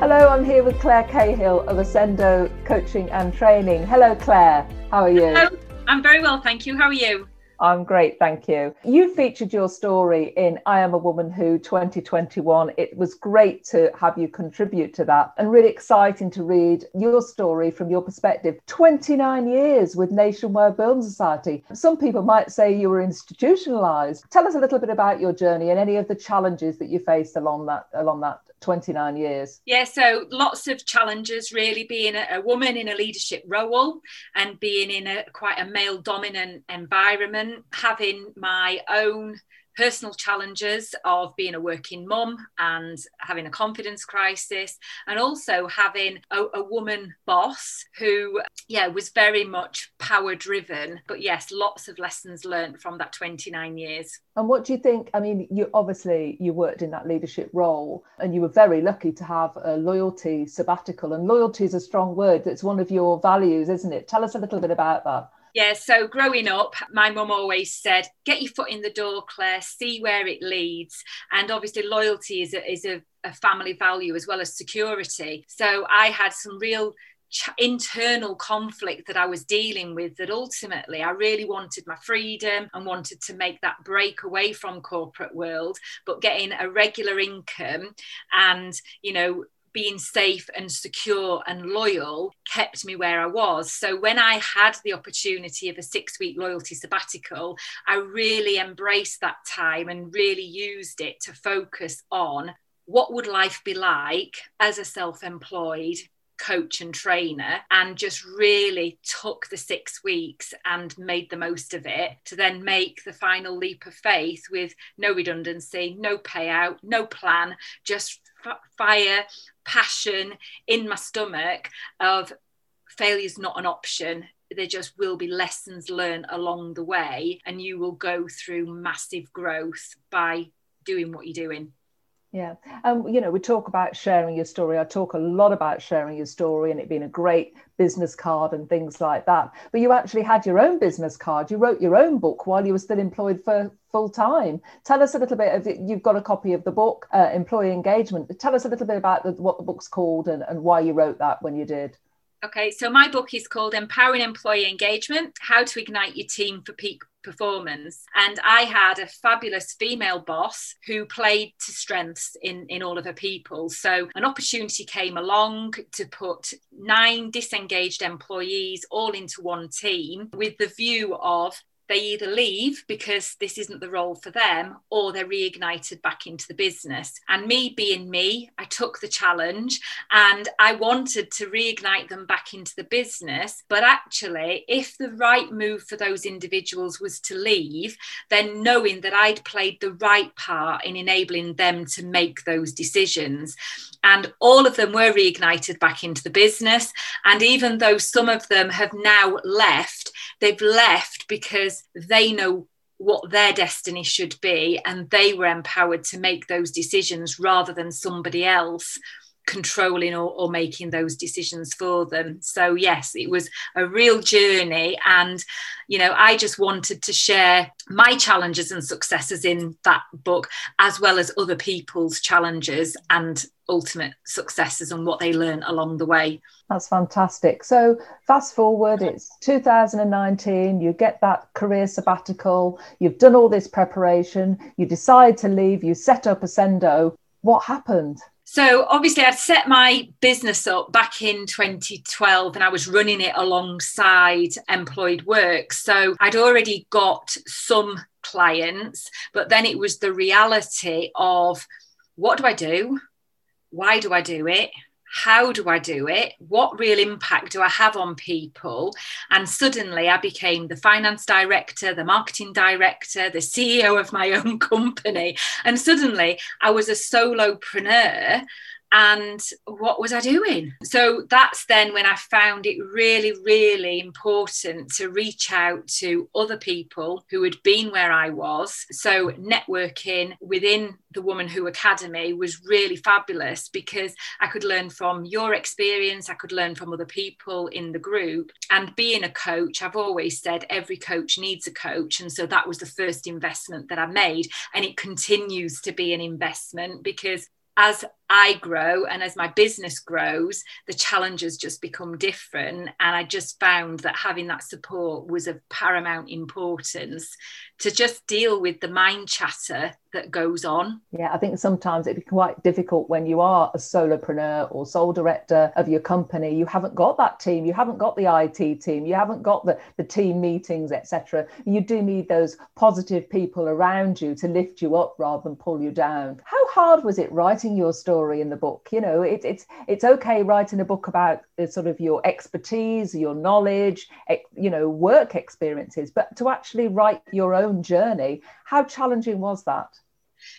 Hello, I'm here with Claire Cahill of Ascendo Coaching and Training. Hello, Claire. How are you? Hello. I'm very well, thank you. How are you? I'm great, thank you. You featured your story in I Am a Woman Who 2021. It was great to have you contribute to that and really exciting to read your story from your perspective. 29 years with Nationwide Building Society. Some people might say you were institutionalized. Tell us a little bit about your journey and any of the challenges that you faced along that along that 29 years? Yeah, so lots of challenges really being a, a, woman in a leadership role and being in a quite a male dominant environment, having my own personal challenges of being a working mum and having a confidence crisis and also having a, a woman boss who yeah was very much power driven. But yes lots of lessons learned from that 29 years. And what do you think i mean you obviously you worked in that leadership role and you were very lucky to have a loyalty sabbatical. And loyalty is a strong word. That's one of your values isn't it? Tell us a little bit about that yeah, so growing up, my mum always said, get your foot in the door, Claire, see where it leads. And obviously, loyalty is a, is a, a family value as well as security. So I had some real internal conflict that I was dealing with that ultimately I really wanted my freedom and wanted to make that break away from corporate world but getting a regular income and you know being safe and secure and loyal kept me where I was. So when I had the opportunity of a six week loyalty sabbatical, I really embraced that time and really used it to focus on what would life be like as a self employed coach and trainer and just really took the six weeks and made the most of it to then make the final leap of faith with no redundancy, no payout, no plan, just fire, passion in my stomach of failure is not an option. There just will be lessons learned along the way and you will go through massive growth by doing what you're doing yeah. Um, you know, we talk about sharing your story. I talk a lot about sharing your story and it being a great business card and things like that. But you actually had your own business card. You wrote your own book while you were still employed for full time. Tell us a little bit of. You've got a copy of the book, uh, Employee Engagement. Tell us a little bit about the, what the book's called and, and why you wrote that when you did. Okay, so my book is called Empowering Employee Engagement How to Ignite Your Team for Peak Performance. And I had a fabulous female boss who played to strengths in, in all of her people. So an opportunity came along to put nine disengaged employees all into one team with the view of they either leave because this isn't the role for them or they're reignited back into the business. And me being me, I took the challenge and I wanted to reignite them back into the business. But actually, if the right move for those individuals was to leave, then knowing that I'd played the right part in enabling them to make those decisions. And all of them were reignited back into the business. And even though some of them have now left, they've left because they know what their destiny should be and they were empowered to make those decisions rather than somebody else controlling or, or, making those decisions for them. So, yes, it was a real journey. And, you know, I just wanted to share my challenges and successes in that book, as well as other people's challenges and ultimate successes and what they learn along the way. That's fantastic. So, fast forward, it's 2019, you get that career sabbatical, you've done all this preparation, you decide to leave, you set up Ascendo. What happened? So obviously, I'd set my business up back in 2012 and I was running it alongside employed work. So I'd already got some clients, but then it was the reality of what do I do? Why do I do it? How do I do it? What real impact do I have on people? And suddenly I became the finance director, the marketing director, the CEO of my own company. And suddenly I was a solopreneur And what was I doing? So that's then when I found it really, really important to reach out to other people who had been where I was. So networking within the Woman Who Academy was really fabulous because I could learn from your experience, I could learn from other people in the group. And being a coach, I've always said every coach needs a coach. And so that was the first investment that I made. And it continues to be an investment because as I grow and as my business grows, the challenges just become different. And I just found that having that support was of paramount importance to just deal with the mind chatter that goes on. Yeah, I think sometimes it'd be quite difficult when you are a solopreneur or sole director of your company. You haven't got that team, you haven't got the IT team, you haven't got the, the team meetings, etc. You do need those positive people around you to lift you up rather than pull you down. How hard was it writing your story in the book? You know, it, it's it's okay writing a book about uh, sort of your expertise, your knowledge, you know, work experiences, but to actually write your own own journey. How challenging was that?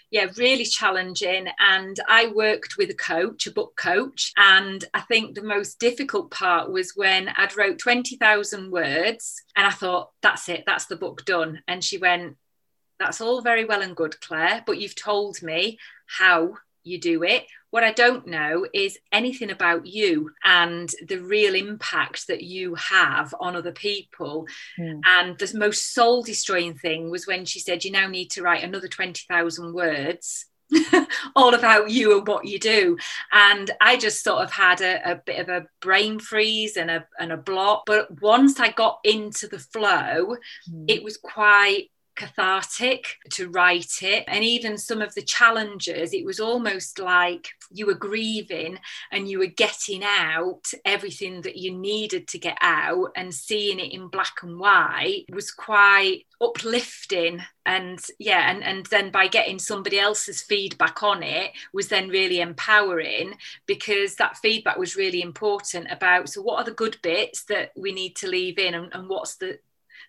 yeah, really challenging. And I worked with a coach, a book coach. And I think the most difficult part was when I'd wrote 20,000 words and I thought, that's it, that's the book done. And she went, that's all very well and good, Claire, but you've told me how you do it. What I don't know is anything about you and the real impact that you have on other people. Mm. And the most soul destroying thing was when she said, You now need to write another 20,000 words. all about you and what you do and i just sort of had a, a, bit of a brain freeze and a, and a block but once i got into the flow mm. it was quite cathartic to write it. And even some of the challenges, it was almost like you were grieving and you were getting out everything that you needed to get out and seeing it in black and white was quite uplifting and yeah and and then by getting somebody else's feedback on it was then really empowering because that feedback was really important about so what are the good bits that we need to leave in and, and what's the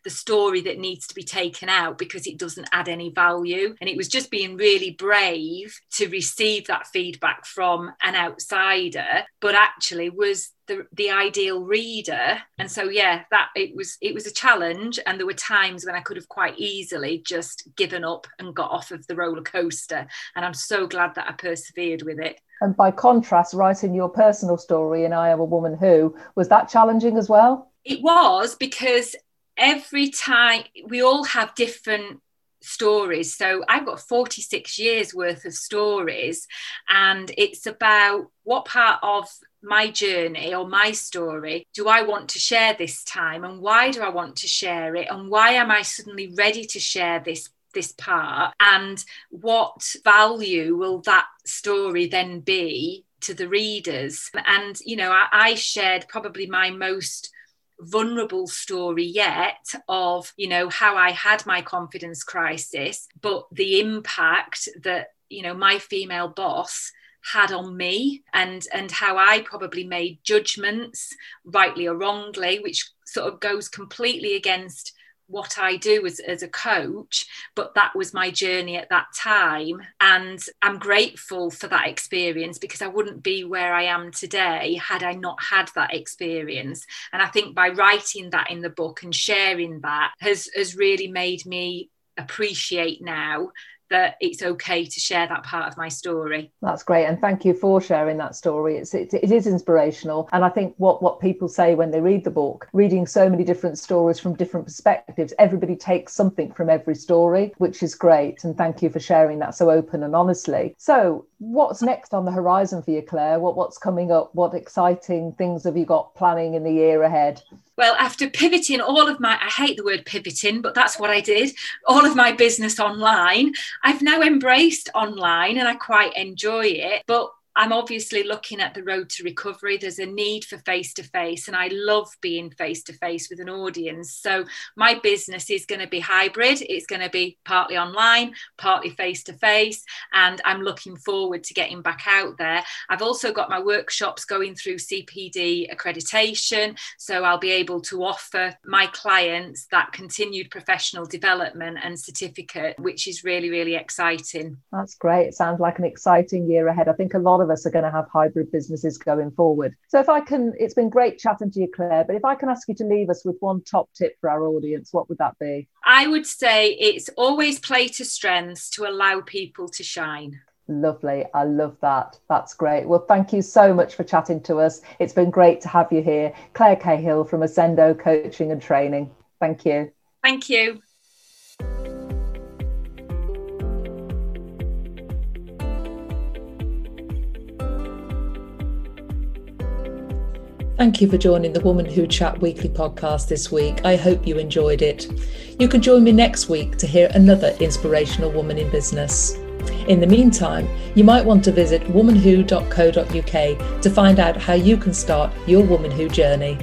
the story that needs to be taken out because it doesn't add any value. And it was just being really brave to receive that feedback from an outsider, but actually was the, the ideal reader. And so yeah that it was it was a challenge. And there were times when i could have quite easily just given up and got off of the roller coaster. And i'm so glad that i persevered with it. And by contrast writing your personal story in i am a woman who was that challenging as well? It was because every time we all have different stories. So I've got 46 years worth of stories, and it's about what part of my journey or my story do I want to share this time, and why do I want to share it, and why am I suddenly ready to share this this part and what value will that story then be to the readers and you know I, I shared probably my most vulnerable story yet of you know how i had my confidence crisis but the impact that you know my female boss had on me and and how i probably made judgments rightly or wrongly which sort of goes completely against what I do as, as a coach, but that was my journey at that time. And I'm grateful for that experience because I wouldn't be where I am today had I not had that experience. And I think by writing that in the book and sharing that has, has really made me appreciate now that it's okay to share that part of my story. That's great, and thank you for sharing that story. It's it, it is inspirational, and I think what what people say when they read the book, reading so many different stories from different perspectives, everybody takes something from every story, which is great. And thank you for sharing that so open and honestly. So, what's next on the horizon for you, Claire? What what's coming up? What exciting things have you got planning in the year ahead? Well, after pivoting all of my, I hate the word pivoting, but that's what I did, all of my business online, I've now embraced online and I quite enjoy it. But I'm obviously looking at the road to recovery. There's a need for face to face, and I love being face to face with an audience. So, my business is going to be hybrid. It's going to be partly online, partly face to face, and I'm looking forward to getting back out there. I've also got my workshops going through CPD accreditation, so I'll be able to offer my clients that continued professional development and certificate, which is really, really exciting. That's great. It sounds like an exciting year ahead. I think a lot of of us are going to have hybrid businesses going forward. So, if I can, it's been great chatting to you, Claire, but if I can ask you to leave us with one top tip for our audience, what would that be? I would say it's always play to strengths to allow people to shine. Lovely. I love that. That's great. Well, thank you so much for chatting to us. It's been great to have you here. Claire Cahill from Ascendo Coaching and Training. Thank you. Thank you. Thank you for joining the Woman Who Chat weekly podcast this week. I hope you enjoyed it. You can join me next week to hear another inspirational woman in business. In the meantime, you might want to visit womanwho.co.uk to find out how you can start your Woman Who journey.